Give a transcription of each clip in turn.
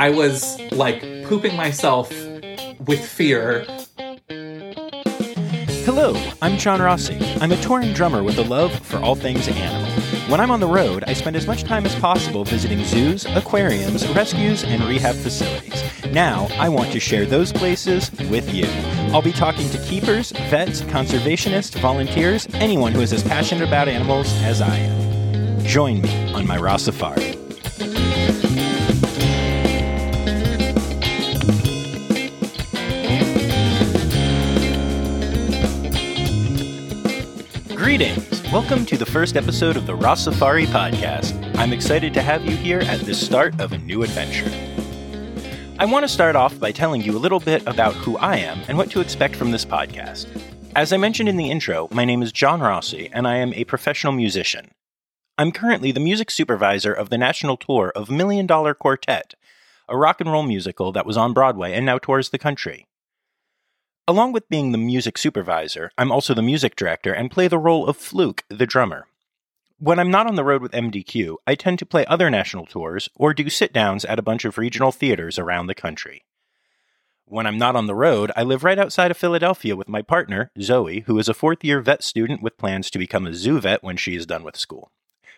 I was like pooping myself with fear. Hello, I'm John Rossi. I'm a touring drummer with a love for all things animal. When I'm on the road, I spend as much time as possible visiting zoos, aquariums, rescues, and rehab facilities. Now, I want to share those places with you. I'll be talking to keepers, vets, conservationists, volunteers, anyone who is as passionate about animals as I am. Join me on my Safari. Greetings! Welcome to the first episode of the Rossafari podcast. I'm excited to have you here at the start of a new adventure. I want to start off by telling you a little bit about who I am and what to expect from this podcast. As I mentioned in the intro, my name is John Rossi, and I am a professional musician. I'm currently the music supervisor of the national tour of Million Dollar Quartet, a rock and roll musical that was on Broadway and now tours the country. Along with being the music supervisor, I'm also the music director and play the role of Fluke, the drummer. When I'm not on the road with MDQ, I tend to play other national tours or do sit downs at a bunch of regional theaters around the country. When I'm not on the road, I live right outside of Philadelphia with my partner, Zoe, who is a fourth year vet student with plans to become a zoo vet when she is done with school.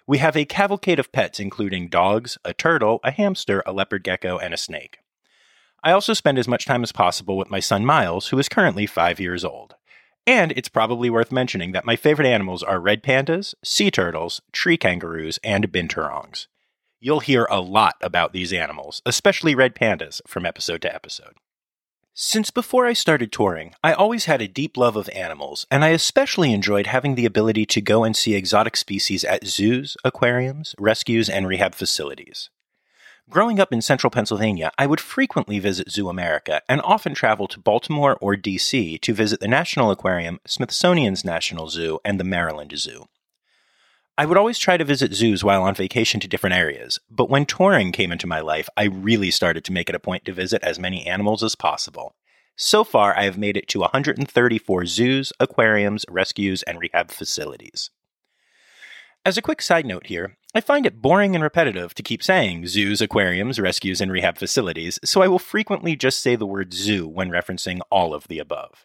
We have a cavalcade of pets, including dogs, a turtle, a hamster, a leopard gecko, and a snake. I also spend as much time as possible with my son Miles, who is currently five years old. And it's probably worth mentioning that my favorite animals are red pandas, sea turtles, tree kangaroos, and binturongs. You'll hear a lot about these animals, especially red pandas, from episode to episode. Since before I started touring, I always had a deep love of animals, and I especially enjoyed having the ability to go and see exotic species at zoos, aquariums, rescues, and rehab facilities. Growing up in central Pennsylvania, I would frequently visit Zoo America and often travel to Baltimore or DC to visit the National Aquarium, Smithsonian's National Zoo, and the Maryland Zoo. I would always try to visit zoos while on vacation to different areas, but when touring came into my life, I really started to make it a point to visit as many animals as possible. So far, I have made it to 134 zoos, aquariums, rescues, and rehab facilities. As a quick side note here, I find it boring and repetitive to keep saying zoos, aquariums, rescues, and rehab facilities, so I will frequently just say the word zoo when referencing all of the above.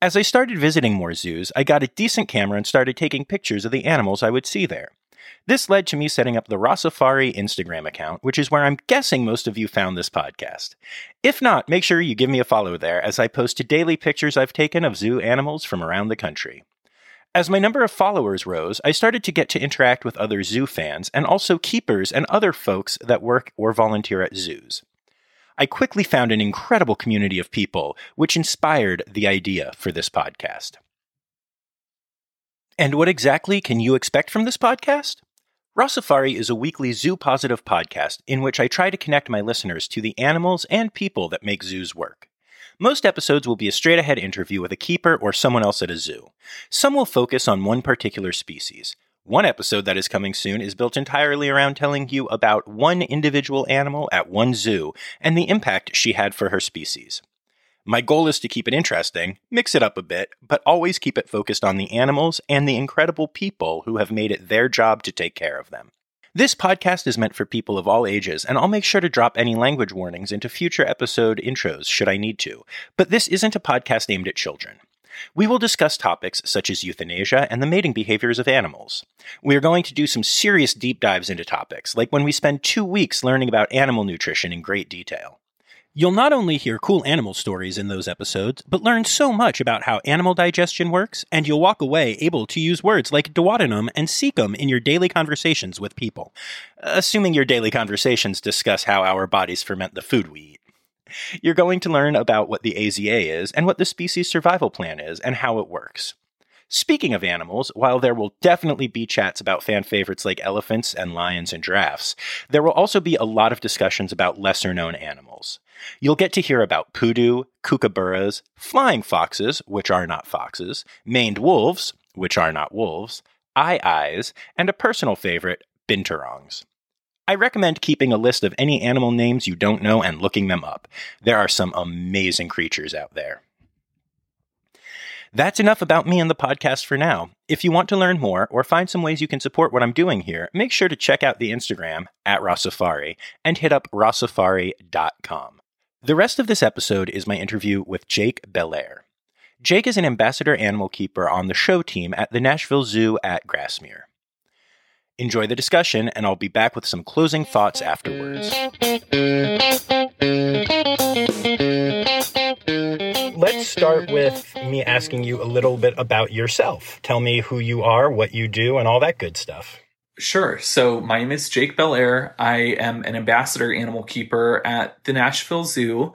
As I started visiting more zoos, I got a decent camera and started taking pictures of the animals I would see there. This led to me setting up the Rossafari Instagram account, which is where I'm guessing most of you found this podcast. If not, make sure you give me a follow there as I post daily pictures I've taken of zoo animals from around the country. As my number of followers rose, I started to get to interact with other zoo fans and also keepers and other folks that work or volunteer at zoos. I quickly found an incredible community of people, which inspired the idea for this podcast. And what exactly can you expect from this podcast? Rossafari is a weekly zoo positive podcast in which I try to connect my listeners to the animals and people that make zoos work. Most episodes will be a straight ahead interview with a keeper or someone else at a zoo. Some will focus on one particular species. One episode that is coming soon is built entirely around telling you about one individual animal at one zoo and the impact she had for her species. My goal is to keep it interesting, mix it up a bit, but always keep it focused on the animals and the incredible people who have made it their job to take care of them. This podcast is meant for people of all ages, and I'll make sure to drop any language warnings into future episode intros should I need to. But this isn't a podcast aimed at children. We will discuss topics such as euthanasia and the mating behaviors of animals. We are going to do some serious deep dives into topics, like when we spend two weeks learning about animal nutrition in great detail. You'll not only hear cool animal stories in those episodes, but learn so much about how animal digestion works, and you'll walk away able to use words like duodenum and cecum in your daily conversations with people. Assuming your daily conversations discuss how our bodies ferment the food we eat. You're going to learn about what the AZA is, and what the species survival plan is, and how it works. Speaking of animals, while there will definitely be chats about fan favorites like elephants and lions and giraffes, there will also be a lot of discussions about lesser known animals. You'll get to hear about pudu, kookaburras, flying foxes, which are not foxes, maned wolves, which are not wolves, aye-ayes, and a personal favorite, binturongs. I recommend keeping a list of any animal names you don't know and looking them up. There are some amazing creatures out there. That's enough about me and the podcast for now. If you want to learn more or find some ways you can support what I'm doing here, make sure to check out the Instagram at Rossafari and hit up rossafari.com. The rest of this episode is my interview with Jake Belair. Jake is an ambassador animal keeper on the show team at the Nashville Zoo at Grassmere. Enjoy the discussion, and I'll be back with some closing thoughts afterwards. Start with me asking you a little bit about yourself. Tell me who you are, what you do, and all that good stuff. Sure. So my name is Jake Belair. I am an ambassador animal keeper at the Nashville Zoo.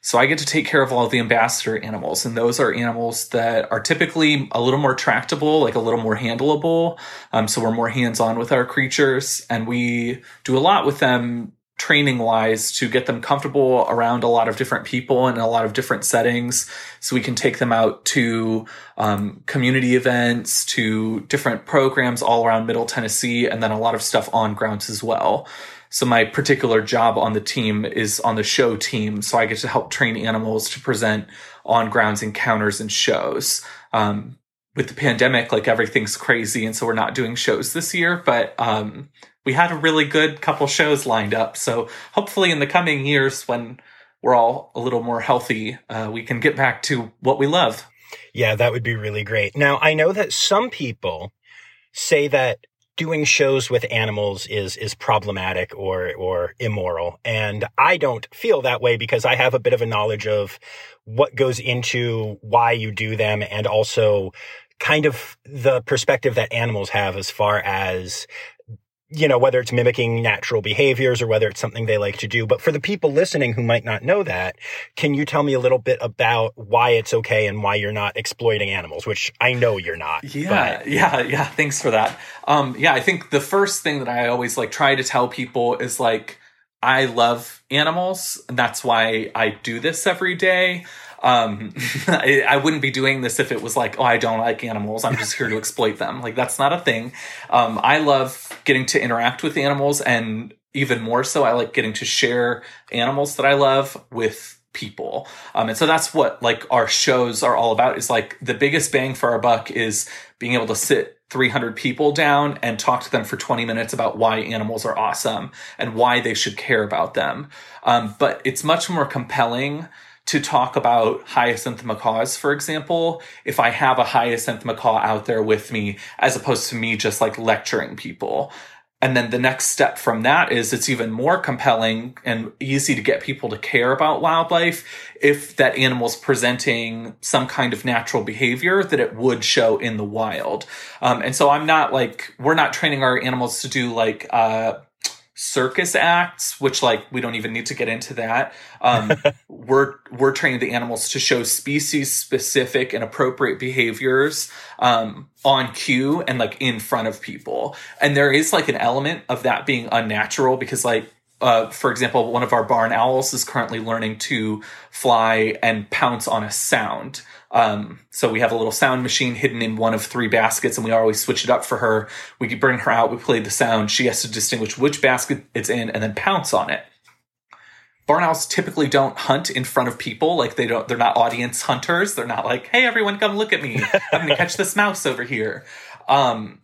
So I get to take care of all the ambassador animals, and those are animals that are typically a little more tractable, like a little more handleable. Um, so we're more hands on with our creatures, and we do a lot with them training wise to get them comfortable around a lot of different people and a lot of different settings so we can take them out to um, community events to different programs all around middle tennessee and then a lot of stuff on grounds as well so my particular job on the team is on the show team. So I get to help train animals to present on grounds encounters and shows. Um, with the pandemic, like everything's crazy. And so we're not doing shows this year, but, um, we had a really good couple shows lined up. So hopefully in the coming years, when we're all a little more healthy, uh, we can get back to what we love. Yeah, that would be really great. Now, I know that some people say that doing shows with animals is is problematic or or immoral and i don't feel that way because i have a bit of a knowledge of what goes into why you do them and also kind of the perspective that animals have as far as you know, whether it's mimicking natural behaviors or whether it's something they like to do. But for the people listening who might not know that, can you tell me a little bit about why it's okay and why you're not exploiting animals, which I know you're not. Yeah, but. yeah, yeah. Thanks for that. Um, yeah, I think the first thing that I always like try to tell people is like, I love animals, and that's why I do this every day. Um, I, I, wouldn't be doing this if it was like, oh, I don't like animals. I'm just here to exploit them. Like that's not a thing. Um, I love getting to interact with animals, and even more so, I like getting to share animals that I love with people. Um, and so that's what like our shows are all about. Is like the biggest bang for our buck is being able to sit 300 people down and talk to them for 20 minutes about why animals are awesome and why they should care about them. Um, but it's much more compelling to talk about hyacinth macaws, for example, if I have a hyacinth macaw out there with me, as opposed to me just like lecturing people. And then the next step from that is it's even more compelling and easy to get people to care about wildlife if that animal's presenting some kind of natural behavior that it would show in the wild. Um, and so I'm not like, we're not training our animals to do like, uh, circus acts, which like we don't even need to get into that. Um, we're we're training the animals to show species specific and appropriate behaviors um, on cue and like in front of people. And there is like an element of that being unnatural because like uh, for example, one of our barn owls is currently learning to fly and pounce on a sound. Um, so we have a little sound machine hidden in one of three baskets, and we always switch it up for her. We bring her out, we play the sound. She has to distinguish which basket it's in and then pounce on it. Barn owls typically don't hunt in front of people. Like they don't, they're not audience hunters. They're not like, hey, everyone, come look at me. I'm going to catch this mouse over here. Um,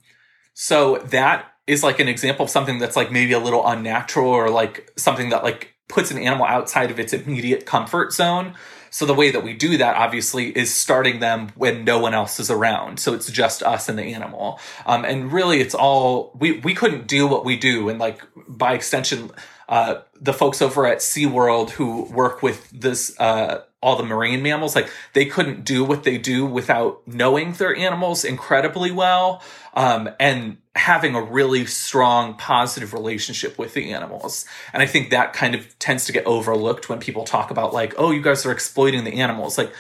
so that is like an example of something that's like maybe a little unnatural or like something that like puts an animal outside of its immediate comfort zone. So the way that we do that, obviously, is starting them when no one else is around. So it's just us and the animal. Um, and really, it's all we we couldn't do what we do, and like by extension, uh, the folks over at SeaWorld who work with this. Uh, all the marine mammals like they couldn't do what they do without knowing their animals incredibly well um, and having a really strong positive relationship with the animals and i think that kind of tends to get overlooked when people talk about like oh you guys are exploiting the animals like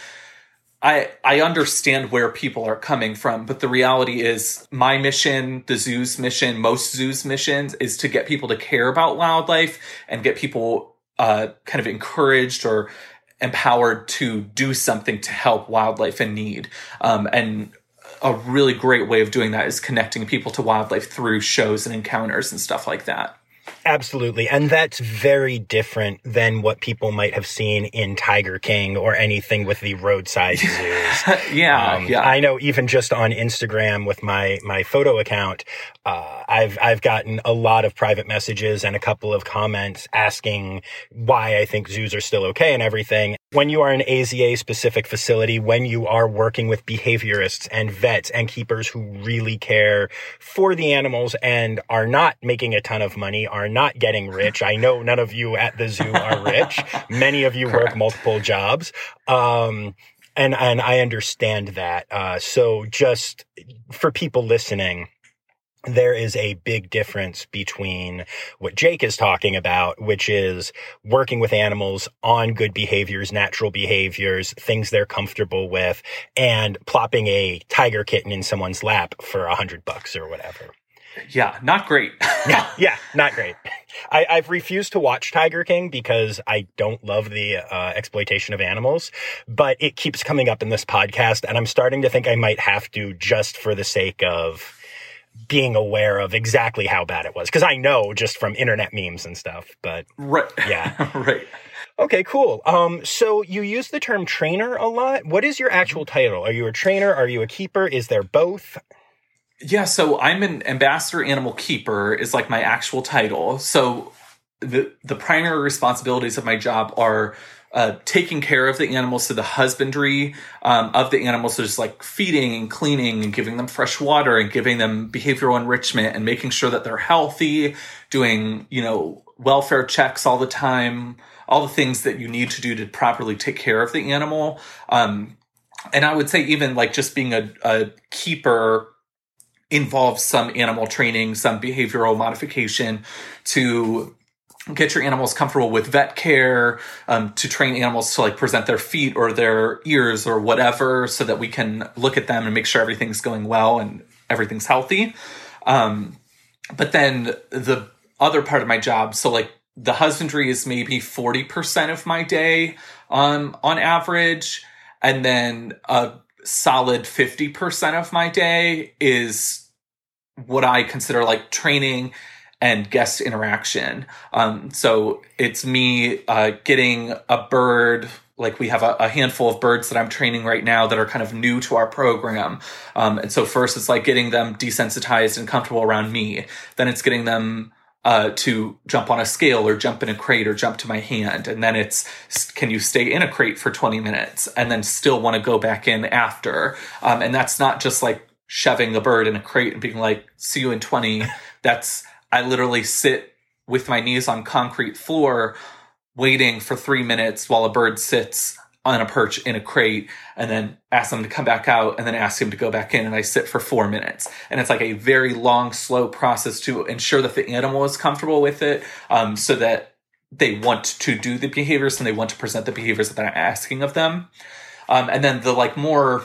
I I understand where people are coming from, but the reality is my mission, the zoo's mission, most zoos' missions is to get people to care about wildlife and get people uh, kind of encouraged or empowered to do something to help wildlife in need. Um, and a really great way of doing that is connecting people to wildlife through shows and encounters and stuff like that. Absolutely. And that's very different than what people might have seen in Tiger King or anything with the roadside zoos. yeah, um, yeah. I know even just on Instagram with my, my photo account, uh, I've, I've gotten a lot of private messages and a couple of comments asking why I think zoos are still okay and everything. When you are an AZA specific facility, when you are working with behaviorists and vets and keepers who really care for the animals and are not making a ton of money, are not getting rich. I know none of you at the zoo are rich. Many of you Correct. work multiple jobs. Um, and, and I understand that. Uh, so just for people listening, there is a big difference between what Jake is talking about, which is working with animals on good behaviors, natural behaviors, things they're comfortable with, and plopping a tiger kitten in someone's lap for a hundred bucks or whatever. Yeah, not great. yeah, yeah, not great. I, have refused to watch Tiger King because I don't love the uh, exploitation of animals, but it keeps coming up in this podcast, and I'm starting to think I might have to just for the sake of being aware of exactly how bad it was because I know just from internet memes and stuff. But right, yeah, right. Okay, cool. Um, so you use the term trainer a lot. What is your actual title? Are you a trainer? Are you a keeper? Is there both? Yeah, so I'm an ambassador animal keeper is like my actual title. So the the primary responsibilities of my job are uh, taking care of the animals, so the husbandry um, of the animals, so just like feeding and cleaning and giving them fresh water and giving them behavioral enrichment and making sure that they're healthy, doing you know welfare checks all the time, all the things that you need to do to properly take care of the animal. Um, and I would say even like just being a, a keeper involves some animal training, some behavioral modification to get your animals comfortable with vet care um, to train animals to like present their feet or their ears or whatever so that we can look at them and make sure everything's going well and everything's healthy. Um, but then the other part of my job so like the husbandry is maybe 40% of my day um, on average. And then a solid 50% of my day is what i consider like training and guest interaction. Um, so it's me uh, getting a bird. Like we have a, a, handful of birds that I'm training right now that are kind of new to our program. Um, and so first it's like getting them desensitized and comfortable around me. Then it's getting them uh, to jump on a scale or jump in a crate or jump to my hand. And then it's, can you stay in a crate for 20 minutes and then still want to go back in after? Um, and that's not just like shoving the bird in a crate and being like, see you in 20. That's, I literally sit with my knees on concrete floor waiting for three minutes while a bird sits on a perch in a crate and then ask them to come back out and then ask him to go back in and I sit for four minutes. And it's like a very long, slow process to ensure that the animal is comfortable with it um, so that they want to do the behaviors and they want to present the behaviors that I'm asking of them. Um, and then the like more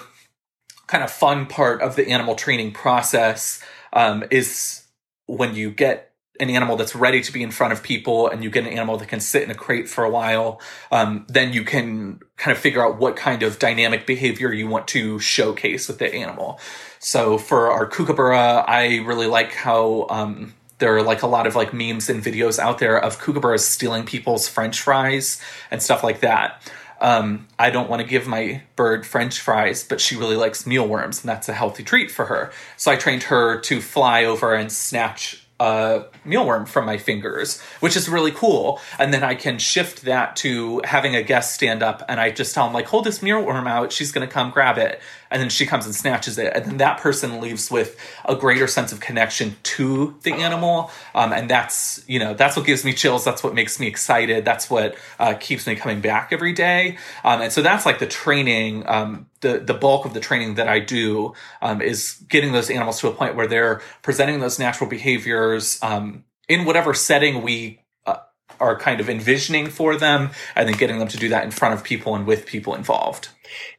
kind of fun part of the animal training process um, is when you get an animal that's ready to be in front of people and you get an animal that can sit in a crate for a while, um, then you can kind of figure out what kind of dynamic behavior you want to showcase with the animal. So for our kookaburra, I really like how um, there are like a lot of like memes and videos out there of kookaburras stealing people's french fries and stuff like that. Um, I don't want to give my bird French fries, but she really likes mealworms, and that's a healthy treat for her. So I trained her to fly over and snatch a mealworm from my fingers, which is really cool. And then I can shift that to having a guest stand up and I just tell them, like, hold this mealworm out. She's going to come grab it. And then she comes and snatches it. And then that person leaves with a greater sense of connection to the animal. Um, and that's, you know, that's what gives me chills. That's what makes me excited. That's what uh, keeps me coming back every day. Um, and so that's like the training um, the the bulk of the training that I do um, is getting those animals to a point where they're presenting those natural behaviors um, in whatever setting we uh, are kind of envisioning for them, and then getting them to do that in front of people and with people involved.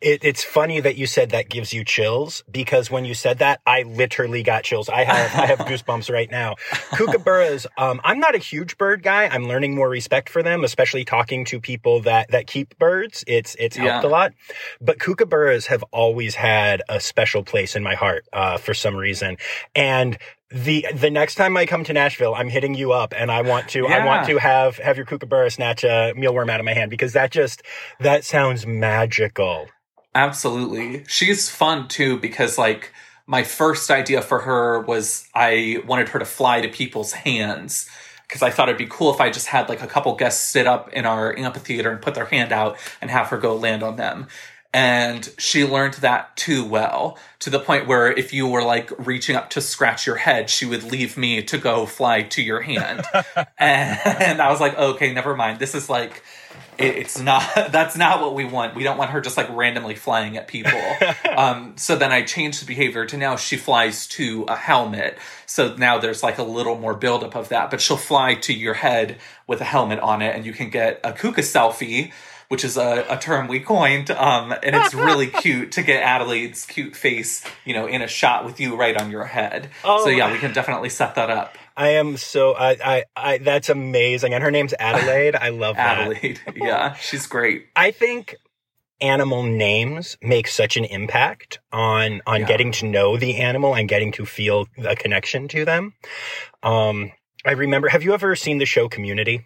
It, it's funny that you said that gives you chills because when you said that, I literally got chills. I have I have goosebumps right now. Kookaburras. Um, I'm not a huge bird guy. I'm learning more respect for them, especially talking to people that that keep birds. It's it's helped yeah. a lot. But kookaburras have always had a special place in my heart uh, for some reason, and the the next time I come to Nashville, I'm hitting you up, and I want to I want to have have your kookaburra snatch a mealworm out of my hand because that just that sounds magical. Absolutely. She's fun too because like my first idea for her was I wanted her to fly to people's hands because I thought it'd be cool if I just had like a couple guests sit up in our amphitheater and put their hand out and have her go land on them. And she learned that too well to the point where if you were like reaching up to scratch your head, she would leave me to go fly to your hand. and I was like, okay, never mind. This is like, it, it's not that's not what we want we don't want her just like randomly flying at people um, so then i changed the behavior to now she flies to a helmet so now there's like a little more buildup of that but she'll fly to your head with a helmet on it and you can get a kuka selfie which is a, a term we coined um, and it's really cute to get adelaide's cute face you know in a shot with you right on your head Oh. so yeah we can definitely set that up I am so I I, I that's amazing, and her name's Adelaide. I love that. adelaide yeah she's great I think animal names make such an impact on on Yeah. getting to know the animal and getting to feel a connection to them. Um, I remember. Have you ever seen the show Community?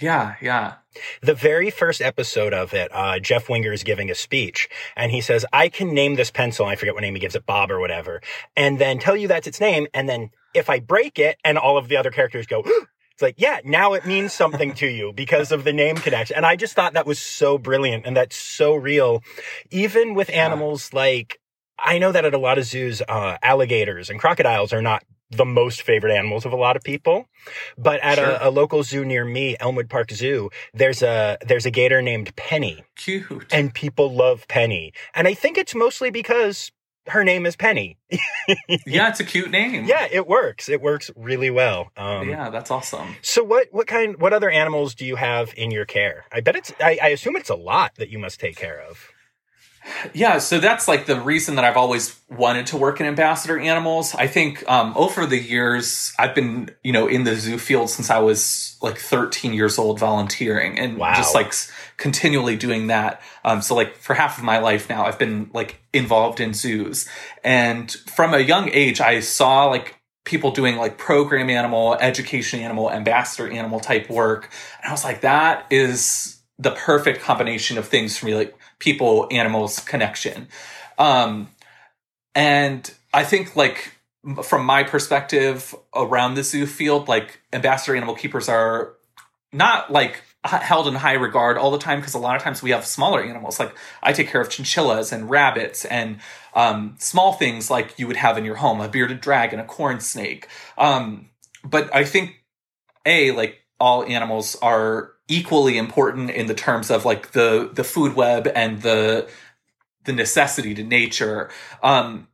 Yeah yeah The very first episode of it, uh, Jeff Winger is giving a speech, and he says, "I can name this pencil. I forget what name he gives it, Bob or whatever, and then tell you that's its name. And then if I break it, and all of the other characters go." It's like, yeah, now it means something to you because of the name connection. And I just thought that was so brilliant and that's so real. Even with animals like, I know that at a lot of zoos, uh, alligators and crocodiles are not the most favorite animals of a lot of people. But at Sure. a, a local zoo near me, Elmwood Park Zoo, there's a, there's a gator named Penny cute and people love Penny. And I think it's mostly because her name is Penny. yeah it's a cute name Yeah, it works. It works really well. Um, yeah that's awesome So what what kind what other animals do you have in your care? I bet it's I, I assume it's a lot that you must take care of. Yeah, so that's like the reason that I've always wanted to work in ambassador animals. I think um, over the years, I've been, you know, in the zoo field since I was like 13 years old volunteering and Wow. just like continually doing that. Um, so like for half of my life now, I've been like involved in zoos. And from a young age, I saw like people doing like program animal, education animal, ambassador animal type work. And I was like, that is the perfect combination of things for me, like people, animals, connection. Um, and I think like from my perspective around the zoo field, like ambassador animal keepers are not like held in high regard all the time because a lot of times we have smaller animals. Like I take care of chinchillas and rabbits and um, small things like you would have in your home, a bearded dragon, a corn snake. Um, but I think a like all animals are equally important in the terms of like the the food web and the the necessity to nature. Um,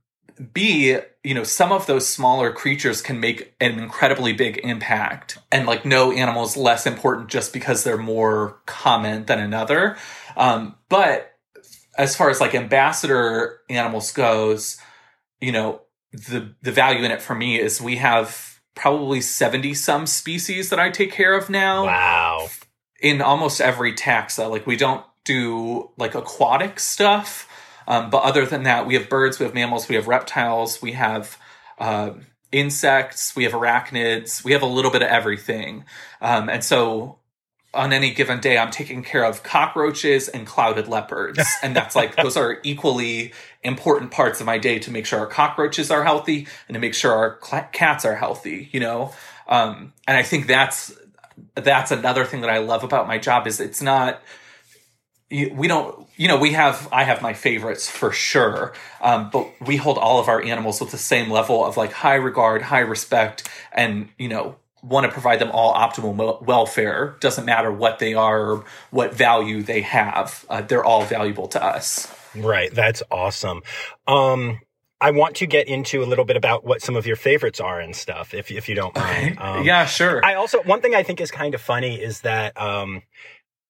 B, you know, some of those smaller creatures can make an incredibly big impact, and like no animal is less important just because they're more common than another. Um, but as far as like ambassador animals goes, you know, the the value in it for me is we have probably 70 some species that I take care of now Wow. in almost every taxa. Like we don't do like aquatic stuff, um, but other than that, we have birds, we have mammals, we have reptiles, we have uh, insects, we have arachnids, we have a little bit of everything. Um, and so on any given day, I'm taking care of cockroaches and clouded leopards. And that's like, those are equally important parts of my day to make sure our cockroaches are healthy and to make sure our cl- cats are healthy, you know? Um, and I think that's, that's another thing that I love about my job is it's not, we don't, you know, we have, I have my favorites for sure. Um, but we hold all of our animals with the same level of like high regard, high respect, and, you know, want to provide them all optimal wel- welfare. Doesn't matter what they are or what value they have. Uh, they're all valuable to us. Right. That's awesome. Um I want to get into a little bit about what some of your favorites are and stuff, if if you don't mind. Um, yeah, sure. I also one thing I think is kind of funny is that um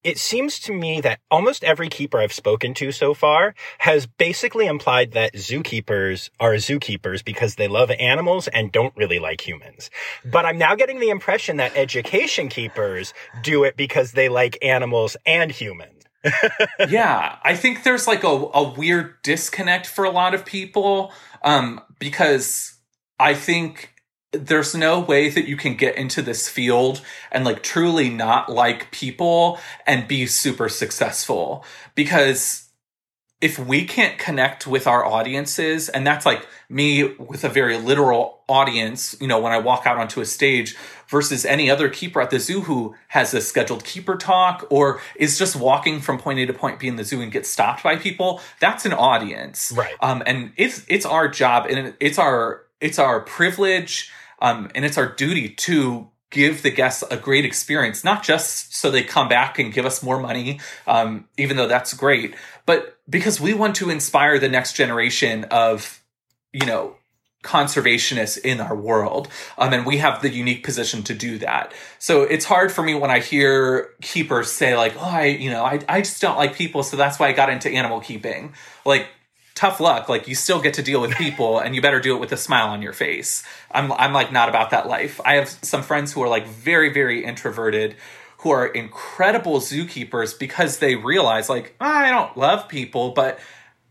it seems to me that almost every keeper I've spoken to so far has basically implied that zookeepers are zookeepers because they love animals and don't really like humans. But I'm now getting the impression that education keepers do it because they like animals and humans. yeah, I think there's like a, a weird disconnect for a lot of people um, because I think there's no way that you can get into this field and like truly not like people and be super successful because if we can't connect with our audiences and that's like me with a very literal audience you know when i walk out onto a stage versus any other keeper at the zoo who has a scheduled keeper talk or is just walking from point a to point b in the zoo and gets stopped by people that's an audience Right. um and it's it's our job and it's our it's our privilege um and it's our duty to give the guests a great experience not just so they come back and give us more money um even though that's great but because we want to inspire the next generation of you know conservationists in our world. Um, and we have the unique position to do that. So it's hard for me when i hear keepers say like oh i you know i, I just don't like people so that's why i got into animal keeping. Like tough luck. Like you still get to deal with people and you better do it with a smile on your face. I'm i'm like not about that life. I have some friends who are like very very introverted who are incredible zookeepers because they realize like i don't love people but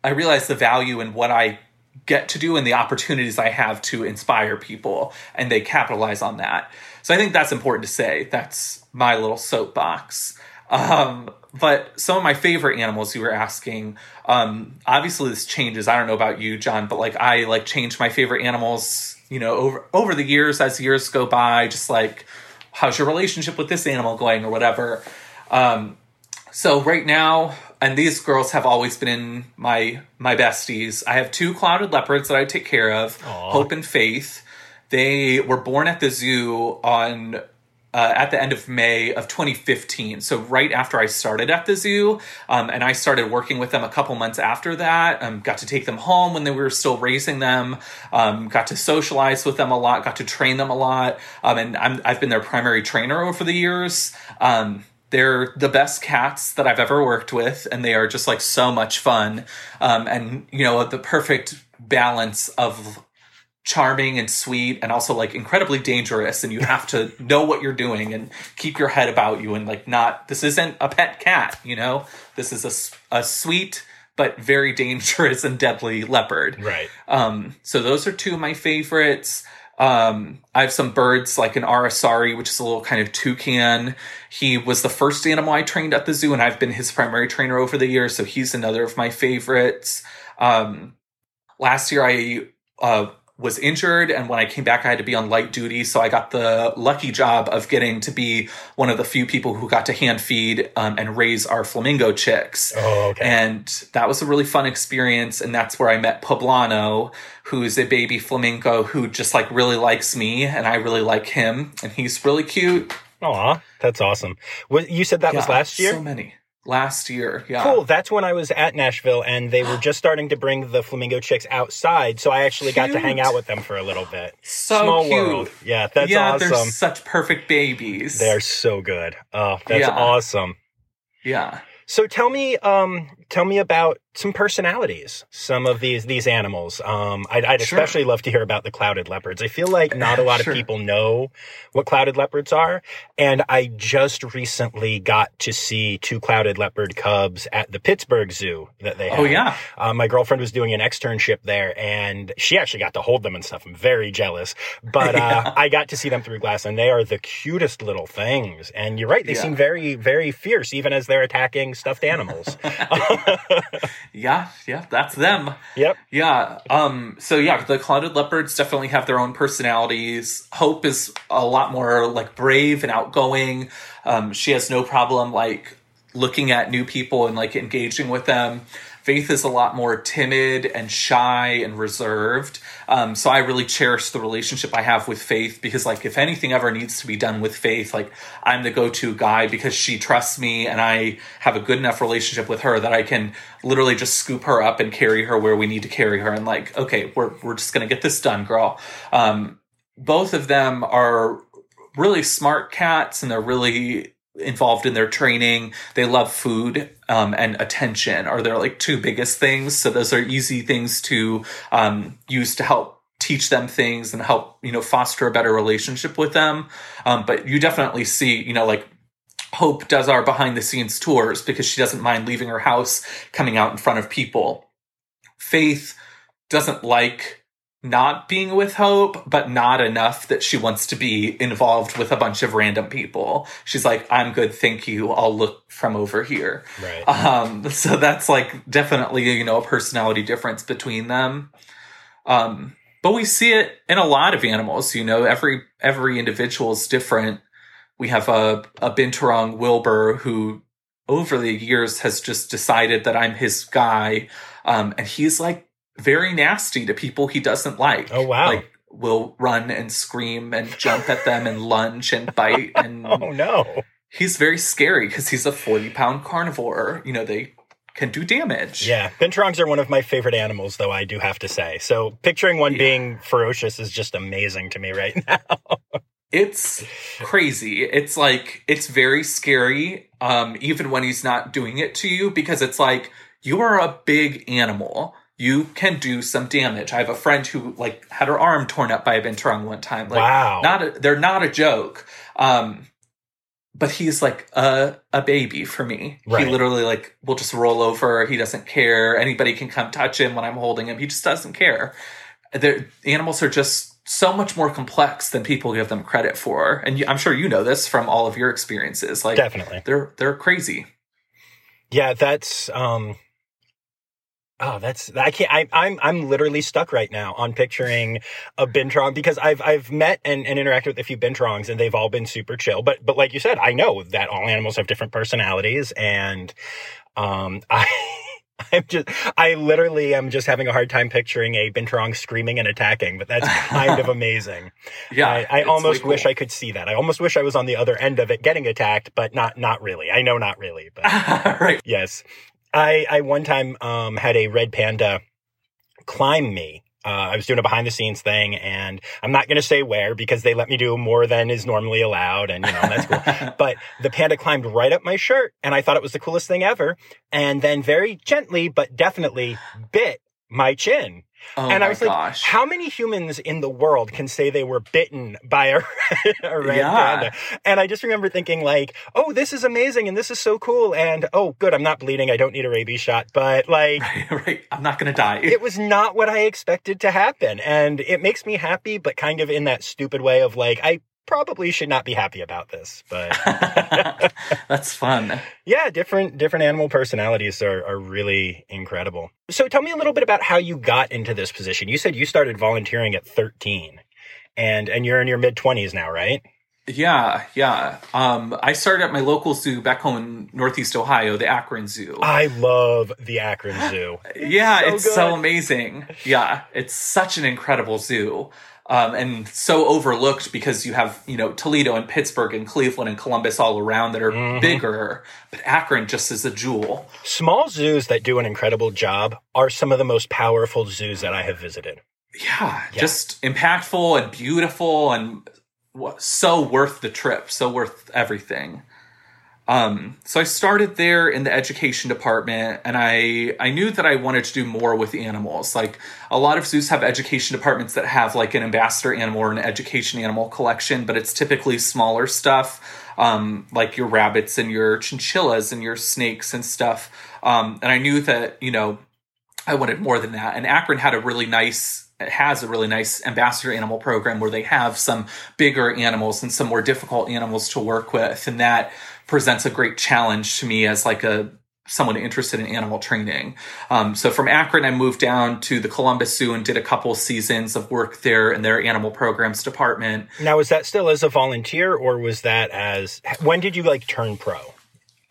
i realize the value in what i get to do and the opportunities i have to inspire people and they capitalize on that. So i think that's important to say. That's my little soapbox. Um, but some of my favorite animals you were asking, um, obviously this changes. I don't know about you, John, but like I like change my favorite animals, you know, over over the years as years go by, just like how's your relationship with this animal going or whatever. Um, so right now, and these girls have always been in my my besties. I have two clouded leopards that I take care of, Aw. Hope and Faith. They were born at the zoo on uh, at the end of May of 2015. So right after I started at the zoo, um, and I started working with them a couple months after that. Um, got to take them home when they were still raising them. Um, got to socialize with them a lot. Got to train them a lot. Um, and I'm, I've been their primary trainer over the years. Um, they're the best cats that I've ever worked with, and they are just like so much fun. Um, and you know the perfect balance of charming and sweet and also like incredibly dangerous and you have to know what you're doing and keep your head about you and like not this isn't a pet cat you know this is a, a sweet but very dangerous and deadly leopard Right. um, so those are two of my favorites. Um, I have some birds like an arasari, which is a little kind of toucan. He was the first animal I trained at the zoo, and I've been his primary trainer over the years. So he's another of my favorites. Um, last year I uh, was injured, and when I came back, I had to be on light duty. So I got the lucky job of getting to be one of the few people who got to hand feed um, and raise our flamingo chicks. Oh, okay. And that was a really fun experience. And that's where I met Poblano, who's a baby flamingo who just like really likes me and I really like him. And he's really cute. Aw, that's awesome. What, you said that was last year? So many. Last year. Yeah. Cool. That's when I was at Nashville and they were just starting to bring the flamingo chicks outside. So I actually got to hang out with them for a little bit. So Small cute. world. Yeah, that's yeah, they're such perfect babies. They're so good. Oh, that's Yeah. awesome. yeah. So tell me, um, tell me about some personalities. Some of these these animals. Um, I'd, I'd Sure. especially love to hear about the clouded leopards. I feel like not a lot Sure. of people know what clouded leopards are, and I just recently got to see two clouded leopard cubs at the Pittsburgh Zoo that they. Had. Oh yeah. Uh, my girlfriend was doing an externship there, and she actually got to hold them and stuff. I'm very jealous, but uh, Yeah. I got to see them through glass, and they are the cutest little things. And you're right; they Yeah. seem very, very fierce, even as they're attacking stuffed animals. Yeah. Yeah. That's them. yep. Yeah. Um, so yeah, the clouded leopards definitely have their own personalities. Hope is a lot more like brave and outgoing. Um, she has no problem like looking at new people and like engaging with them. Faith is a lot more timid and shy and reserved. Um, so I really cherish the relationship I have with Faith because, like, if anything ever needs to be done with Faith, like, I'm the go to guy because she trusts me and I have a good enough relationship with her that I can literally just scoop her up and carry her where we need to carry her. And, like, okay, we're, we're just going to get this done, girl. Um, both of them are really smart cats and they're really involved in their training. They love food um, and attention are their like two biggest things. So those are easy things to um, use to help teach them things and help you know foster a better relationship with them. Um, but you definitely see you know like Hope does our behind the scenes tours because she doesn't mind leaving her house, coming out in front of people. Faith doesn't like not being with Hope, but not enough that she wants to be involved with a bunch of random people. She's like, I'm good, thank you. I'll look from over here. Right. Um, so that's like definitely, you know, a personality difference between them. Um, but we see it in a lot of animals, you know, every, every individual is different. We have a, a Binturong Wilbur who over the years has just decided that I'm his guy. Um, and he's like very nasty to people he doesn't like. Oh, wow. Like will run and scream and jump at them and lunge and bite and oh no. he's very scary because he's a 40 pound carnivore. You know, they can do damage. Yeah, binturongs are one of my favorite animals, though I do have to say. So picturing one Yeah. being ferocious is just amazing to me right now. It's crazy. It's like, it's very scary, um, even when he's not doing it to you, because it's like, you are a big animal. You can do some damage. I have a friend who like had her arm torn up by a binturong one time. Like, wow. not a, they're not a joke. Um, but he's like a a baby for me. Right. He literally like will just roll over. He doesn't care. Anybody can come touch him when I'm holding him. He just doesn't care. The animals are just so much more complex than people give them credit for, and you, I'm sure you know this from all of your experiences. Like Definitely. they're they're crazy. Yeah, that's um Oh, that's I can't. I, I'm I'm literally stuck right now on picturing a binturong because I've I've met and, and interacted with a few binturongs and they've all been super chill. But but like you said, I know that all animals have different personalities and um I I'm just I literally am just having a hard time picturing a binturong screaming and attacking. But that's kind of amazing. Yeah, I, I almost way wish cool. I could see that. I almost wish I was on the other end of it getting attacked, but not not really. I know not really, but. right. Yes. I, I one time um, had a red panda climb me. Uh, I was doing a behind the scenes thing, and I'm not going to say where because they let me do more than is normally allowed, and you know that's cool. but the panda climbed right up my shirt, and I thought it was the coolest thing ever. And then very gently but definitely bit my chin. Oh and my I was like, gosh. how many humans in the world can say they were bitten by a, a red Yeah. panda? And I just remember thinking like, oh, this is amazing and this is so cool. And oh, good, I'm not bleeding. I don't need a rabies shot. But like, right, right. I'm not gonna die. it was not what I expected to happen. And it makes me happy, but kind of in that stupid way of like, I probably should not be happy about this. But That's fun. yeah, different different animal personalities are, are really incredible. So tell me a little bit about how you got into this position. You said you started volunteering at 13 and and you're in your mid 20s now, right? Yeah, yeah. Um, I started at my local zoo back home in Northeast Ohio, the Akron Zoo. I love the Akron Zoo. yeah, so it's so amazing. Yeah, it's such an incredible zoo. Um, and so overlooked because you have, you know, Toledo and Pittsburgh and Cleveland and Columbus all around that are Mhm. bigger, but Akron just is a jewel. Small zoos that do an incredible job are some of the most powerful zoos that I have visited. Yeah, Yeah. just impactful and beautiful and so worth the trip, so worth everything. Um, so I started there in the education department and I, I knew that I wanted to do more with animals. Like a lot of zoos have education departments that have like an ambassador animal or an education animal collection, but it's typically smaller stuff, um, like your rabbits and your chinchillas and your snakes and stuff. Um, and I knew that, you know, I wanted more than that. And Akron had a really nice, it has a really nice ambassador animal program where they have some bigger animals and some more difficult animals to work with. And that presents a great challenge to me as like a, someone interested in animal training. Um, so from Akron, I moved down to the Columbus Zoo and did a couple seasons of work there in their animal programs department. Now, was that still as a volunteer or was that as when did you like turn pro?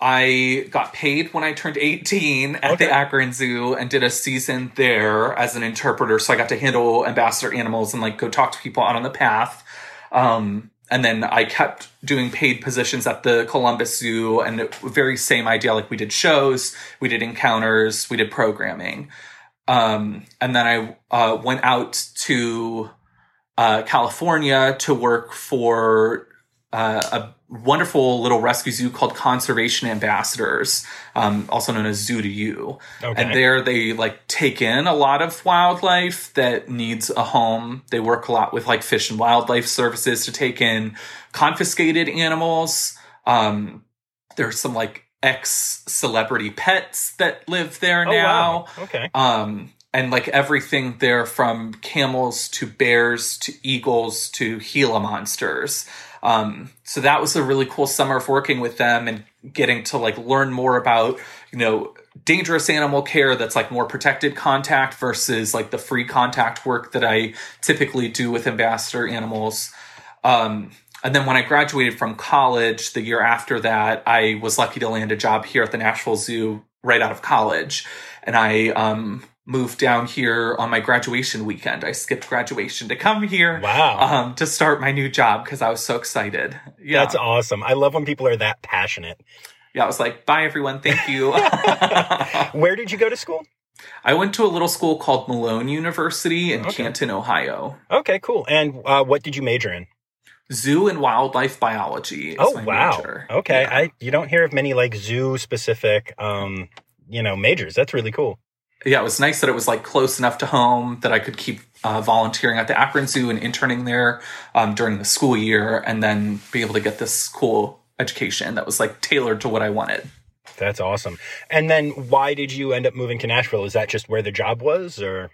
I got paid when I turned 18 at Okay. the Akron Zoo and did a season there as an interpreter. So I got to handle ambassador animals and like go talk to people out on the path. Um, and then I kept doing paid positions at the Columbus Zoo and very same idea. Like we did shows, we did encounters, we did programming. Um, and then I uh, went out to uh, California to work for uh, a wonderful little rescue zoo called Conservation Ambassadors, um, also known as Zoo to You. Okay. And there they like take in a lot of wildlife that needs a home. They work a lot with like fish and wildlife services to take in confiscated animals. Um, there's some like ex celebrity pets that live there Oh, now. wow. Okay. Um, and like everything there from camels to bears to eagles to Gila monsters. Um, so that was a really cool summer of working with them and getting to like learn more about, you know, dangerous animal care that's like more protected contact versus like the free contact work that I typically do with ambassador animals. Um, and then when I graduated from college, the year after that, I was lucky to land a job here at the Nashville Zoo right out of college. And I um, moved down here on my graduation weekend. I skipped graduation to come here. Wow. Um, to start my new job because I was so excited. Yeah. That's awesome. I love when people are that passionate. Yeah, I was like, bye everyone, thank you. Where did you go to school? I went to a little school called Malone University in Okay. Canton, Ohio. Okay, cool. And uh, what did you major in? Zoo and wildlife biology. Oh wow. major. Okay, Yeah. I you don't hear of many like zoo specific um you know majors. That's really cool. Yeah, it was nice that it was like close enough to home that I could keep uh, volunteering at the Akron Zoo and interning there um, during the school year, and then be able to get this cool education that was like tailored to what I wanted. That's awesome. And then why did you end up moving to Nashville? Is that just where the job was or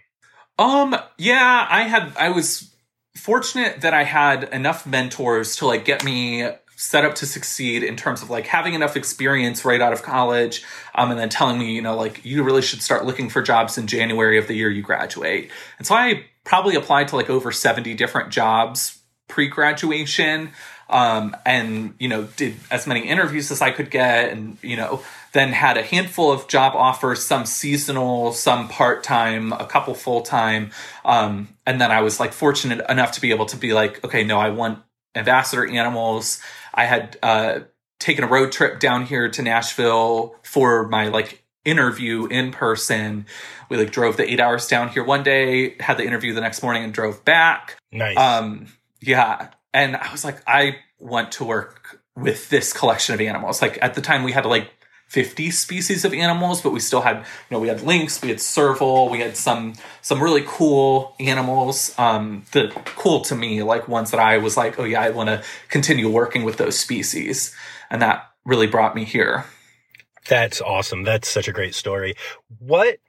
Um, yeah, I had I was fortunate that I had enough mentors to like get me set up to succeed in terms of like having enough experience right out of college um, and then telling me you know like you really should start looking for jobs in january of the year you graduate. And so i probably applied to like over 70 different jobs pre-graduation um, and you know did as many interviews as i could get and you know then had a handful of job offers some seasonal some part-time a couple full-time um, and then i was like fortunate enough to be able to be like okay no i want ambassador animals i had uh, taken a road trip down here to nashville for my like interview in person we like drove the eight hours down here one day had the interview the next morning and drove back nice? um, yeah. And I was like, I want to work with this collection of animals. Like at the time we had to like 50 species of animals, but we still had, you know, we had lynx, we had serval, we had some some really cool animals. Um, the cool to me, like ones that I was like, oh yeah, I want to continue working with those species. And that really brought me here. That's awesome. That's such a great story. What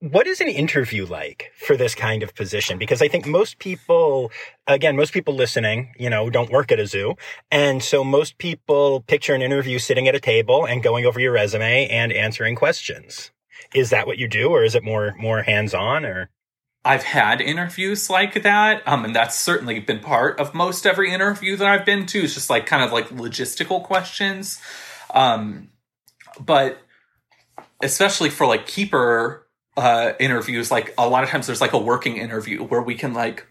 what is an interview like for this kind of position? Because I think most people, again, most people listening, you know, don't work at a zoo. And so most people picture an interview sitting at a table and going over your resume and answering questions. Is that what you do or is it more, more hands on or? I've had interviews like that, um, and that's certainly been part of most every interview that I've been to. It's just like kind of like logistical questions, um, but especially for like keeper uh, interviews, like a lot of times there's like a working interview where we can like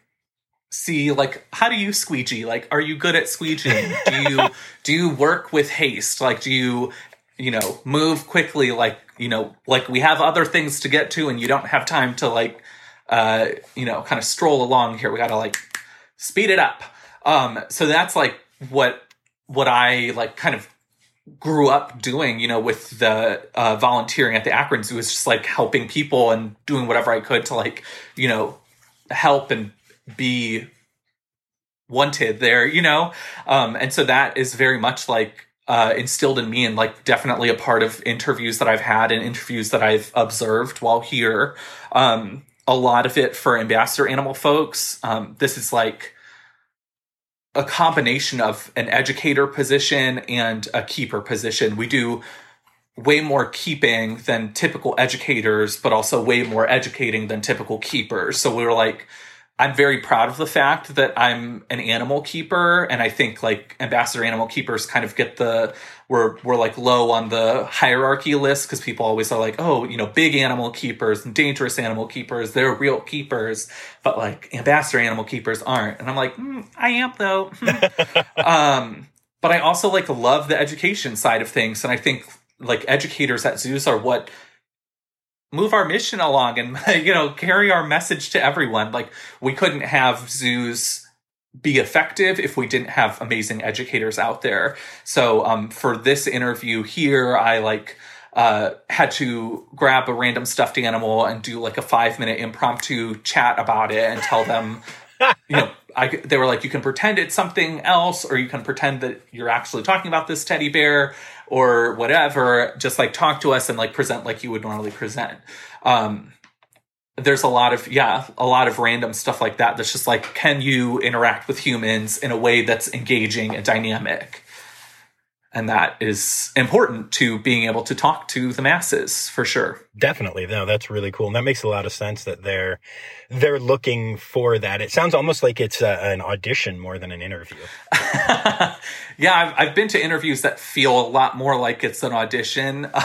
see like how do you squeegee? Like, are you good at squeegeeing? do you do you work with haste? Like, do you you know move quickly? Like you know, like we have other things to get to, and you don't have time to like uh, you know, kind of stroll along here. We got to like speed it up. Um, so that's like what what I like kind of grew up doing, you know, with the uh, volunteering at the Akron Zoo is just like helping people and doing whatever I could to like, you know, help and be wanted there, you know? Um, and so that is very much like uh, instilled in me and like definitely a part of interviews that I've had and interviews that I've observed while here. Um, a lot of it for ambassador animal folks. Um, this is like a combination of an educator position and a keeper position. We do way more keeping than typical educators, but also way more educating than typical keepers. So we were like, I'm very proud of the fact that I'm an animal keeper, and I think like ambassador animal keepers kind of get the we're we're like low on the hierarchy list because people always are like, oh, you know, big animal keepers and dangerous animal keepers, they're real keepers, but like ambassador animal keepers aren't. And I'm like, mm, I am though. um, but I also like love the education side of things, and I think like educators at zoos are what move our mission along and you know carry our message to everyone like we couldn't have zoos be effective if we didn't have amazing educators out there. So um, for this interview here i like uh, had to grab a random stuffed animal and do like a five minute impromptu chat about it and tell them you know I, they were like you can pretend it's something else or you can pretend that you're actually talking about this teddy bear or whatever. Just like talk to us and like present like you would normally present. Um there's a lot of yeah a lot of random stuff like that that's just like can you interact with humans in a way that's engaging and dynamic and that is important to being able to talk to the masses for sure. Definitely. No that's really cool. And that makes a lot of sense that they're they're looking for that. It sounds almost like it's a, an audition more than an interview. Yeah I've, I've, been to interviews that feel a lot more like it's an audition.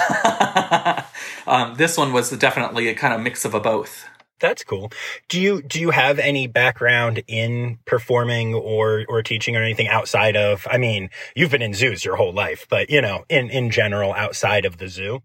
Um, this one was definitely a kind of mix of a both that's cool. Do you do you have any background in performing or or teaching or anything outside of I mean, you've been in zoos your whole life, but you know, in in general outside of the zoo?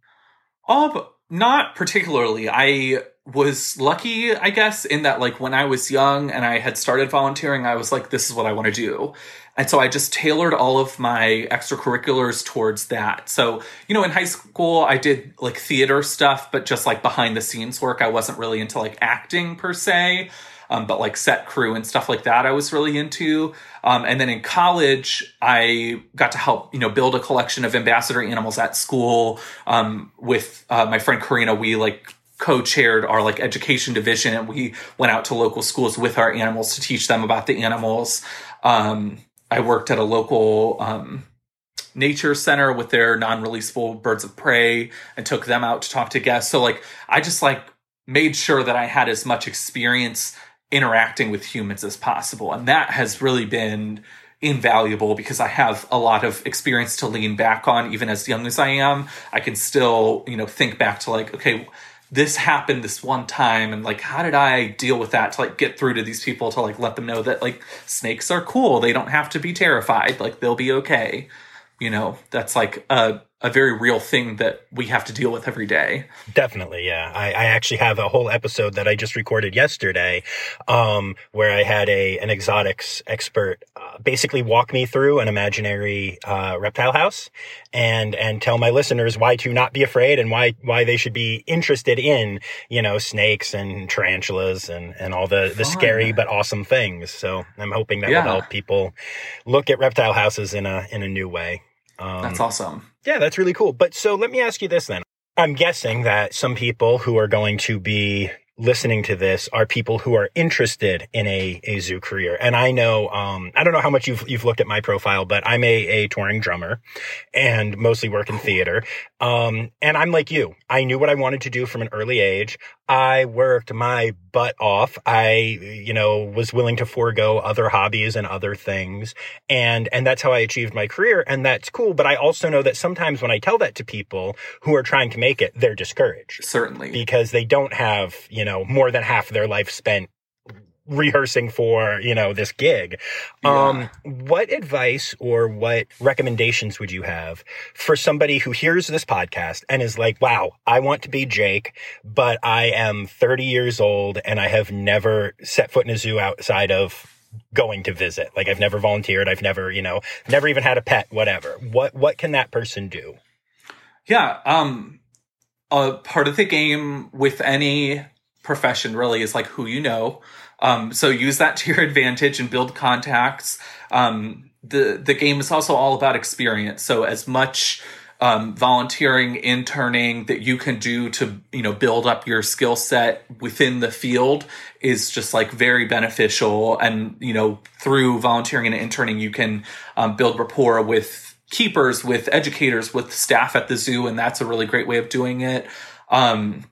Um not particularly. I was lucky, I guess, in that like when I was young and I had started volunteering, I was like this is what I want to do. And so I just tailored all of my extracurriculars towards that. So, you know, in high school, I did like theater stuff, but just like behind the scenes work. I wasn't really into like acting per se. Um, but like set crew and stuff like that, I was really into. Um, and then in college, I got to help, you know, build a collection of ambassador animals at school um, with uh, my friend Karina. We like co-chaired our like education division, and we went out to local schools with our animals to teach them about the animals. Um, I worked at a local um, nature center with their non-releasable birds of prey and took them out to talk to guests. So like I just like made sure that I had as much experience interacting with humans as possible. And that has really been invaluable because I have a lot of experience to lean back on even as young as I am. I can still, you know, think back to like, okay, this happened this one time and like how did i deal with that to like get through to these people to like let them know that like snakes are cool they don't have to be terrified like they'll be okay you know that's like a a very real thing that we have to deal with every day. Definitely, yeah. I, I actually have a whole episode that I just recorded yesterday, um, where I had a an exotics expert uh, basically walk me through an imaginary uh, reptile house and and tell my listeners why to not be afraid and why why they should be interested in you know snakes and tarantulas and and all the the scary but awesome things. So I'm hoping that yeah. will help people look at reptile houses in a in a new way. Um, That's awesome. Yeah, that's really cool. But so let me ask you this then. I'm guessing that some people who are going to be listening to this are people who are interested in a, a zoo career. And I know, um, I don't know how much you've, you've looked at my profile, but I'm a, a touring drummer and mostly work in theater. Um, and I'm like you. I knew what I wanted to do from an early age. I worked my butt off. I, you know, was willing to forego other hobbies and other things. And, and that's how I achieved my career. And that's cool. But I also know that sometimes when I tell that to people who are trying to make it, they're discouraged. Certainly. Because they don't have, you know, more than half their life spent rehearsing for, you know, this gig. Yeah. Um, what advice or what recommendations would you have for somebody who hears this podcast and is like, wow, I want to be Jake, but I am 30 years old and I have never set foot in a zoo outside of going to visit. Like I've never volunteered. I've never, you know, never even had a pet, whatever. What, what can that person do? Yeah. Um, a part of the game with any profession really is like who you know. Um, so use that to your advantage and build contacts. Um, the the game is also all about experience. So as much um, volunteering, interning that you can do to you know build up your skill set within the field is just like very beneficial. And you know through volunteering and interning, you can um, build rapport with keepers, with educators, with staff at the zoo, and that's a really great way of doing it. Um,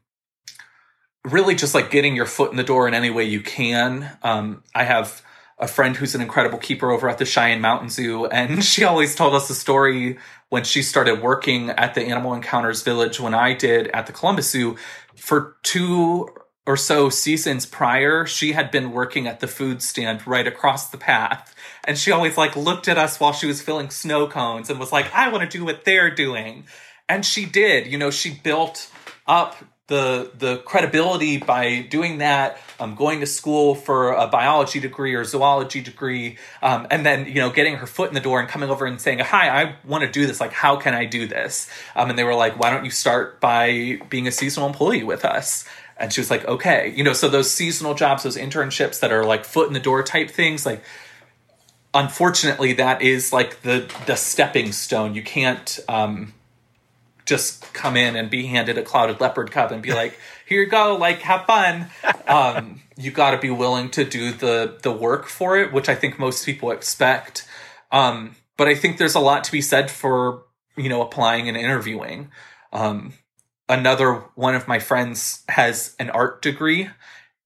really just like getting your foot in the door in any way you can. Um, I have a friend who's an incredible keeper over at the Cheyenne Mountain Zoo, and she always told us a story when she started working at the Animal Encounters Village when I did at the Columbus Zoo. For two or so seasons prior, she had been working at the food stand right across the path. And she always like looked at us while she was filling snow cones and was like, I want to do what they're doing. And she did, you know, she built up the the credibility by doing that, um, going to school for a biology degree or zoology degree, um, and then you know getting her foot in the door and coming over and saying, "Hi, I want to do this. Like, how can I do this?" Um, and they were like, "Why don't you start by being a seasonal employee with us?" And she was like, "Okay, you know." So those seasonal jobs, those internships that are like foot in the door type things, like unfortunately, that is like the the stepping stone. You can't. Um, just come in and be handed a clouded leopard cub and be like, "Here you go, like have fun." Um, you got to be willing to do the the work for it, which I think most people expect. Um, but I think there's a lot to be said for you know applying and interviewing. Um, another one of my friends has an art degree,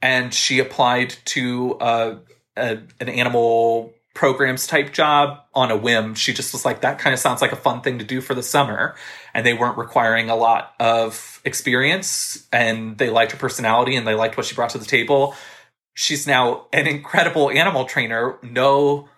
and she applied to uh, a, an animal programs type job on a whim. She just was like, that kind of sounds like a fun thing to do for the summer. And they weren't requiring a lot of experience and they liked her personality and they liked what she brought to the table. She's now an incredible animal trainer, no,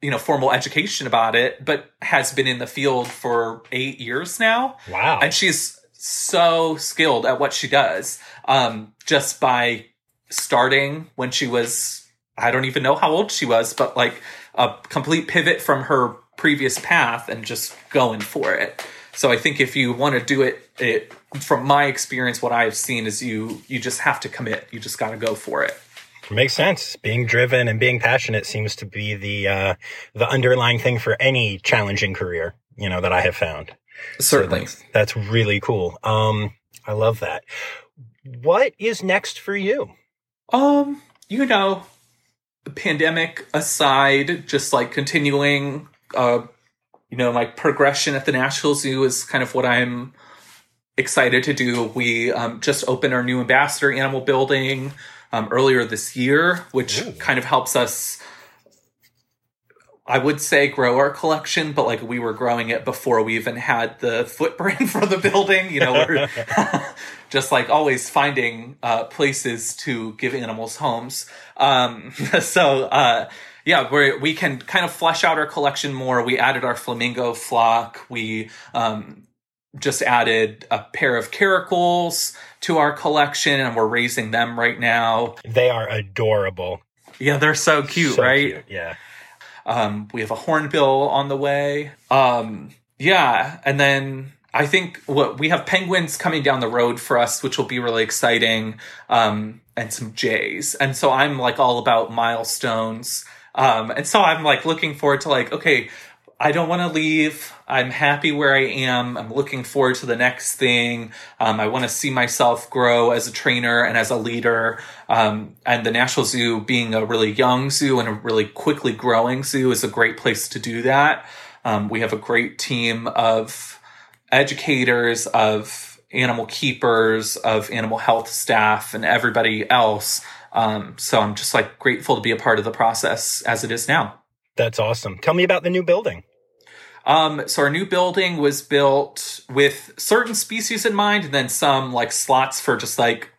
you know, formal education about it, but has been in the field for eight years now. Wow. And she's so skilled at what she does. Um, just by starting when she was I don't even know how old she was, but like a complete pivot from her previous path and just going for it. So I think if you want to do it, it from my experience, what I've seen is you you just have to commit. You just got to go for it. Makes sense. Being driven and being passionate seems to be the uh, the underlying thing for any challenging career. You know that I have found. Certainly, so that's, that's really cool. Um, I love that. What is next for you? Um, you know, the pandemic aside, just like continuing, uh, you know, my progression at the Nashville Zoo is kind of what I'm excited to do. We um, just opened our new ambassador animal building um, earlier this year, which Ooh. kind of helps us. I would say grow our collection, but like we were growing it before we even had the footprint for the building. You know, we're just like always finding uh, places to give animals homes. Um, so uh, yeah, we we can kind of flesh out our collection more. We added our flamingo flock. We um, just added a pair of caracals to our collection, and we're raising them right now. They are adorable. Yeah, they're so cute, so right? Cute. Yeah. Um, we have a hornbill on the way. Um, yeah, and then I think what we have penguins coming down the road for us, which will be really exciting, um, and some jays. And so I'm like all about milestones. Um, and so I'm like looking forward to like, okay, I don't want to leave. I'm happy where I am. I'm looking forward to the next thing. Um, I want to see myself grow as a trainer and as a leader. Um, and the Nashville Zoo being a really young zoo and a really quickly growing zoo is a great place to do that. Um, we have a great team of educators, of animal keepers, of animal health staff, and everybody else. Um, so I'm just like grateful to be a part of the process as it is now. That's awesome. Tell me about the new building. Um, so our new building was built with certain species in mind, and then some like slots for just like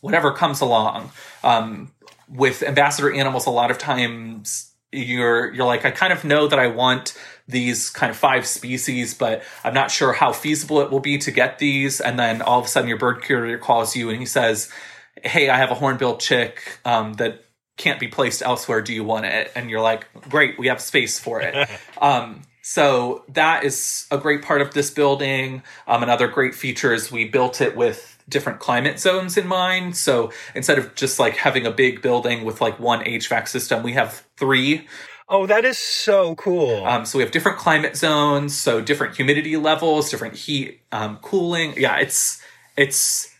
whatever comes along. Um, with ambassador animals, a lot of times you're you're like, I kind of know that I want these kind of five species, but I'm not sure how feasible it will be to get these. And then all of a sudden, your bird curator calls you and he says, "Hey, I have a hornbill chick um, that can't be placed elsewhere. Do you want it?" And you're like, "Great, we have space for it." um, so that is a great part of this building. Um, another great feature is we built it with different climate zones in mind. So instead of just like having a big building with like one HVAC system, we have three Oh, that is so cool. Um, so we have different climate zones, so different humidity levels, different heat, um, cooling. Yeah, it's it's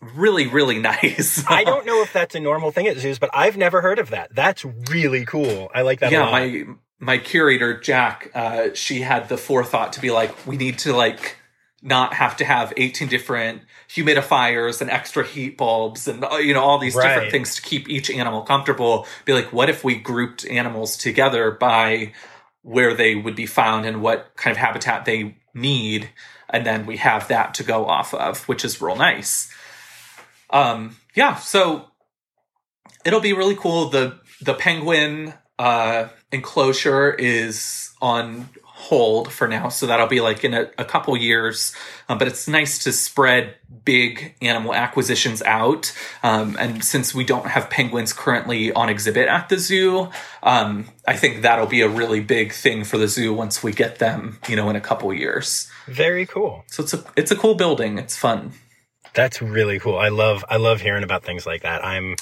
really really nice. I don't know if that's a normal thing at zoos, but I've never heard of that. That's really cool. I like that. Yeah, my my curator Jack, uh, she had the forethought to be like, we need to like not have to have 18 different humidifiers and extra heat bulbs and uh, you know all these right. different things to keep each animal comfortable be like what if we grouped animals together by where they would be found and what kind of habitat they need and then we have that to go off of which is real nice um yeah so it'll be really cool the the penguin uh enclosure is on hold for now. So that'll be like in a, a couple years. Um, but it's nice to spread big animal acquisitions out. Um, and since we don't have penguins currently on exhibit at the zoo, um, I think that'll be a really big thing for the zoo once we get them, you know, in a couple years. Very cool. So it's a it's a cool building. It's fun. That's really cool. I love I love hearing about things like that. I'm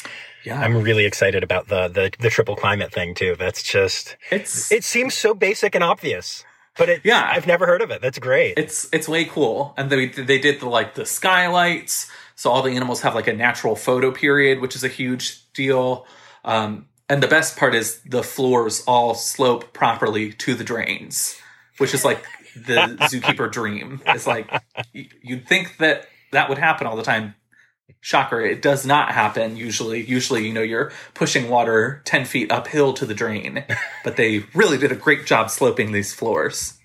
yeah. I'm really excited about the, the the triple climate thing too. That's just it's it seems so basic and obvious. but it, Yeah. I've never heard of it. That's great. It's it's way cool, and they they did the like the skylights, so all the animals have like a natural photo period, which is a huge deal. Um, and the best part is the floors all slope properly to the drains, which is like the zookeeper dream. It's like you'd think that that would happen all the time. Shocker, it does not happen usually. Usually, you know, you're pushing water 10 feet uphill to the drain, but they really did a great job sloping these floors.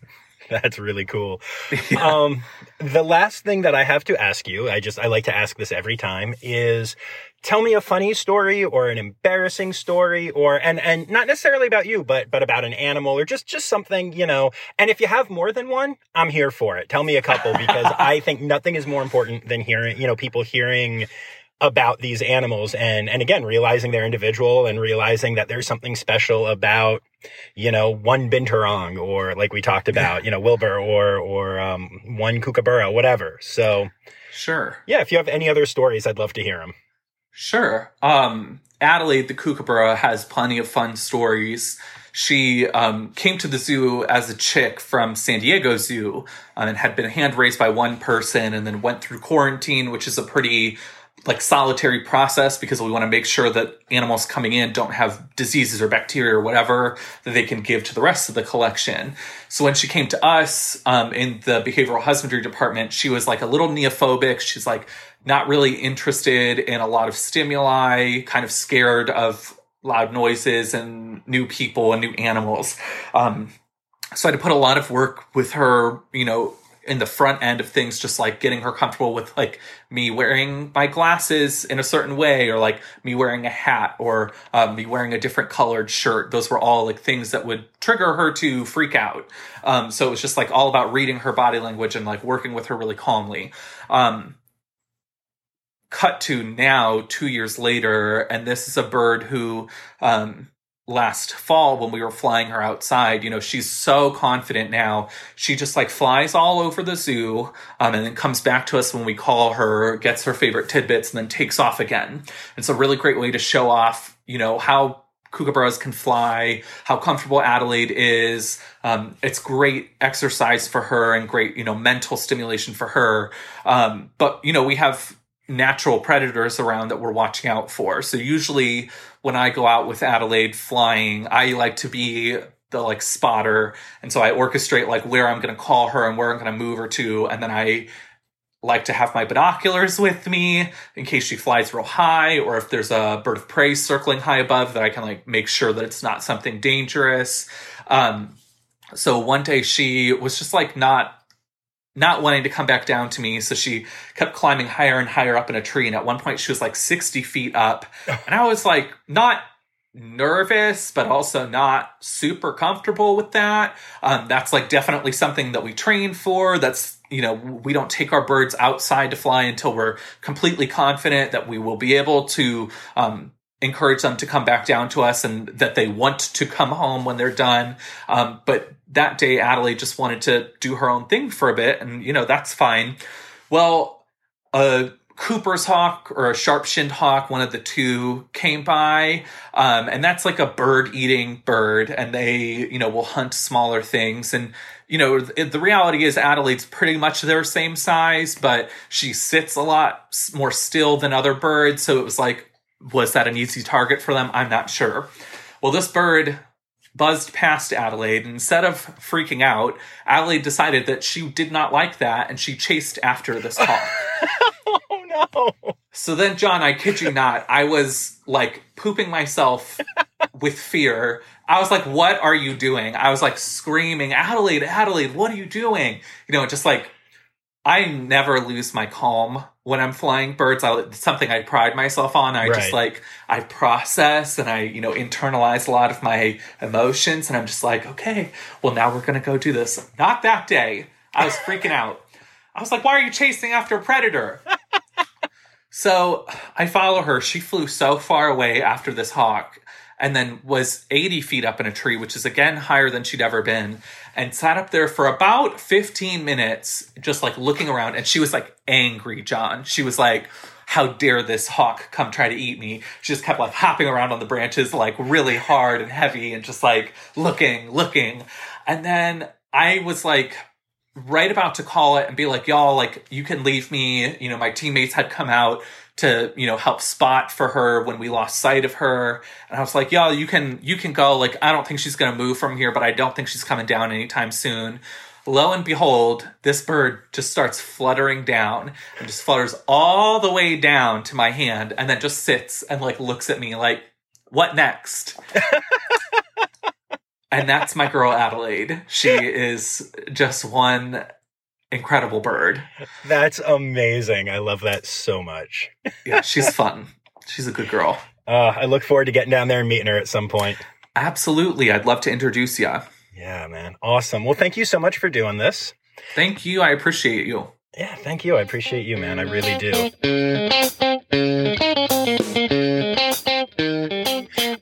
That's really cool. Um, the last thing that I have to ask you, I just I like to ask this every time, is tell me a funny story or an embarrassing story, or and and not necessarily about you, but but about an animal or just just something you know. And if you have more than one, I'm here for it. Tell me a couple because I think nothing is more important than hearing you know people hearing about these animals and and again realizing they're individual and realizing that there's something special about you know one binturong or like we talked about you know wilbur or or um, one kookaburra whatever so Sure. yeah if you have any other stories i'd love to hear them Sure. Um, Adelaide the kookaburra has plenty of fun stories. She um, came to the zoo as a chick from San Diego Zoo um, and had been hand raised by one person and then went through quarantine, which is a pretty like solitary process because we want to make sure that animals coming in don't have diseases or bacteria or whatever that they can give to the rest of the collection. So when she came to us um, in the behavioral husbandry department, she was like a little neophobic. She's like not really interested in a lot of stimuli, kind of scared of loud noises and new people and new animals. Um, so I had to put a lot of work with her, you know, in the front end of things, just like getting her comfortable with like me wearing my glasses in a certain way, or like me wearing a hat, or um, me wearing a different colored shirt. Those were all like things that would trigger her to freak out. Um, so it was just like all about reading her body language and like working with her really calmly. Um, cut to now, two years later, and this is a bird who um, last fall when we were flying her outside, you know, she's so confident now. She just like flies all over the zoo um, and then comes back to us when we call her, gets her favorite tidbits, and then takes off again. It's a really great way to show off, you know, how kookaburras can fly, how comfortable Adelaide is. Um, it's great exercise for her and great, you know, mental stimulation for her. Um, but, you know, we have natural predators around that we're watching out for. So usually when I go out with Adelaide flying, I like to be the like spotter. And so I orchestrate like where I'm going to call her and where I'm going to move her to. And then I like to have my binoculars with me in case she flies real high or if there's a bird of prey circling high above that I can like make sure that it's not something dangerous. Um, so one day she was just like not not wanting to come back down to me. So she kept climbing higher and higher up in a tree. And at one point she was like 60 feet up. And I was like, not nervous, but also not super comfortable with that. Um, that's like definitely something that we train for. That's, you know, we don't take our birds outside to fly until we're completely confident that we will be able to, um, encourage them to come back down to us and that they want to come home when they're done. Um, but that day, Adelaide just wanted to do her own thing for a bit, and you know, that's fine. Well, a Cooper's hawk or a sharp shinned hawk, one of the two, came by. Um, and that's like a bird eating bird, and they, you know, will hunt smaller things. And, you know, the reality is Adelaide's pretty much their same size, but she sits a lot more still than other birds. So it was like, was that an easy target for them? I'm not sure. Well, this bird buzzed past Adelaide. Instead of freaking out, Adelaide decided that she did not like that and she chased after this hawk. oh no so then, John, I kid you not, I was like pooping myself with fear. I was like, what are you doing? I was like screaming, Adelaide, Adelaide, what are you doing? You know, just like, I never lose my calm when I'm flying birds. It's something I pride myself on. I just like, I process and I, you know, internalize a lot of my emotions. And I'm just like, okay, well, now we're going to go do this. Not that day. I was freaking out. I was like, why are you chasing after a predator? So I follow her. She flew so far away after this hawk and then was 80 feet up in a tree, which is again higher than she'd ever been, and sat up there for about 15 minutes, just like looking around. And she was like angry, John. She was like, how dare this hawk come try to eat me? She just kept like hopping around on the branches, like really hard and heavy, and just like looking, looking. And then I was like right about to call it and be like, y'all, like you can leave me. You know, my teammates had come out to you know help spot for her when we lost sight of her. And i was like y'all you can you can go. Like i don't think she's going to move from here but i don't think she's coming down anytime soon. Lo and behold this bird just starts fluttering down and just flutters all the way down to my hand and then just sits and like looks at me like what next? And that's my girl adelaide. She is just one incredible bird. That's amazing. I love that so much. yeah, she's fun. She's a good girl. Uh, I look forward to getting down there and meeting her at some point. Absolutely. I'd love to introduce you. Yeah, man. Awesome. Well, thank you so much for doing this. Thank you. I appreciate you. Yeah, thank you. I appreciate you, man. I really do.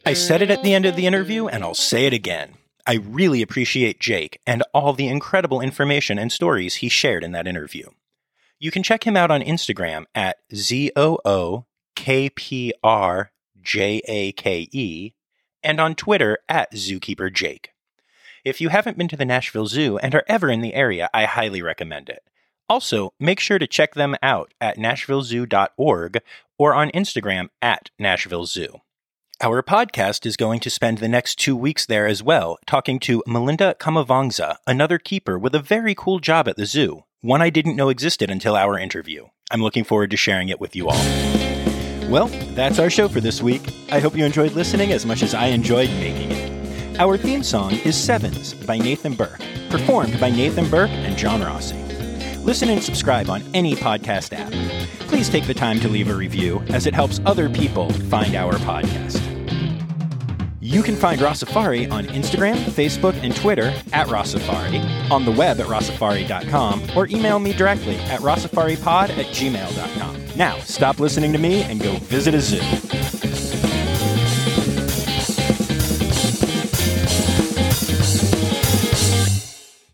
I said it at the end of the interview, and I'll say it again. I really appreciate Jake and all the incredible information and stories he shared in that interview. You can check him out on Instagram at Z O O K P R J A K E and on Twitter at Zookeeper Jake. If you haven't been to the Nashville Zoo and are ever in the area, I highly recommend it. Also, make sure to check them out at nashvillezoo.org or on Instagram at Nashville Zoo. Our podcast is going to spend the next two weeks there as well, talking to Melinda Kamavangza, another keeper with a very cool job at the zoo, one I didn't know existed until our interview. I'm looking forward to sharing it with you all. Well, that's our show for this week. I hope you enjoyed listening as much as I enjoyed making it. Our theme song is Sevens by Nathan Burke, performed by Nathan Burke and John Rossi. Listen and subscribe on any podcast app. Please take the time to leave a review, as it helps other people find our podcast. You can find Rossafari on Instagram, Facebook, and Twitter at Rossafari, on the web at rossafari.com, or email me directly at rossafaripod at gmail.com. Now, stop listening to me and go visit a zoo.